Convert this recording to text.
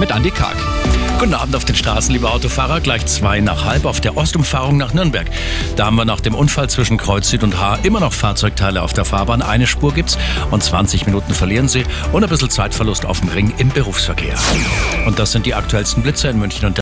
mit Andy Karg. Guten Abend auf den Straßen, liebe Autofahrer. Gleich zwei nach halb auf der Ostumfahrung nach Nürnberg. Da haben wir nach dem Unfall zwischen Kreuz Süd und Haar immer noch Fahrzeugteile auf der Fahrbahn. Eine Spur gibt's und 20 Minuten verlieren sie und ein bisschen Zeitverlust auf dem Ring im Berufsverkehr. Und das sind die aktuellsten Blitze in München und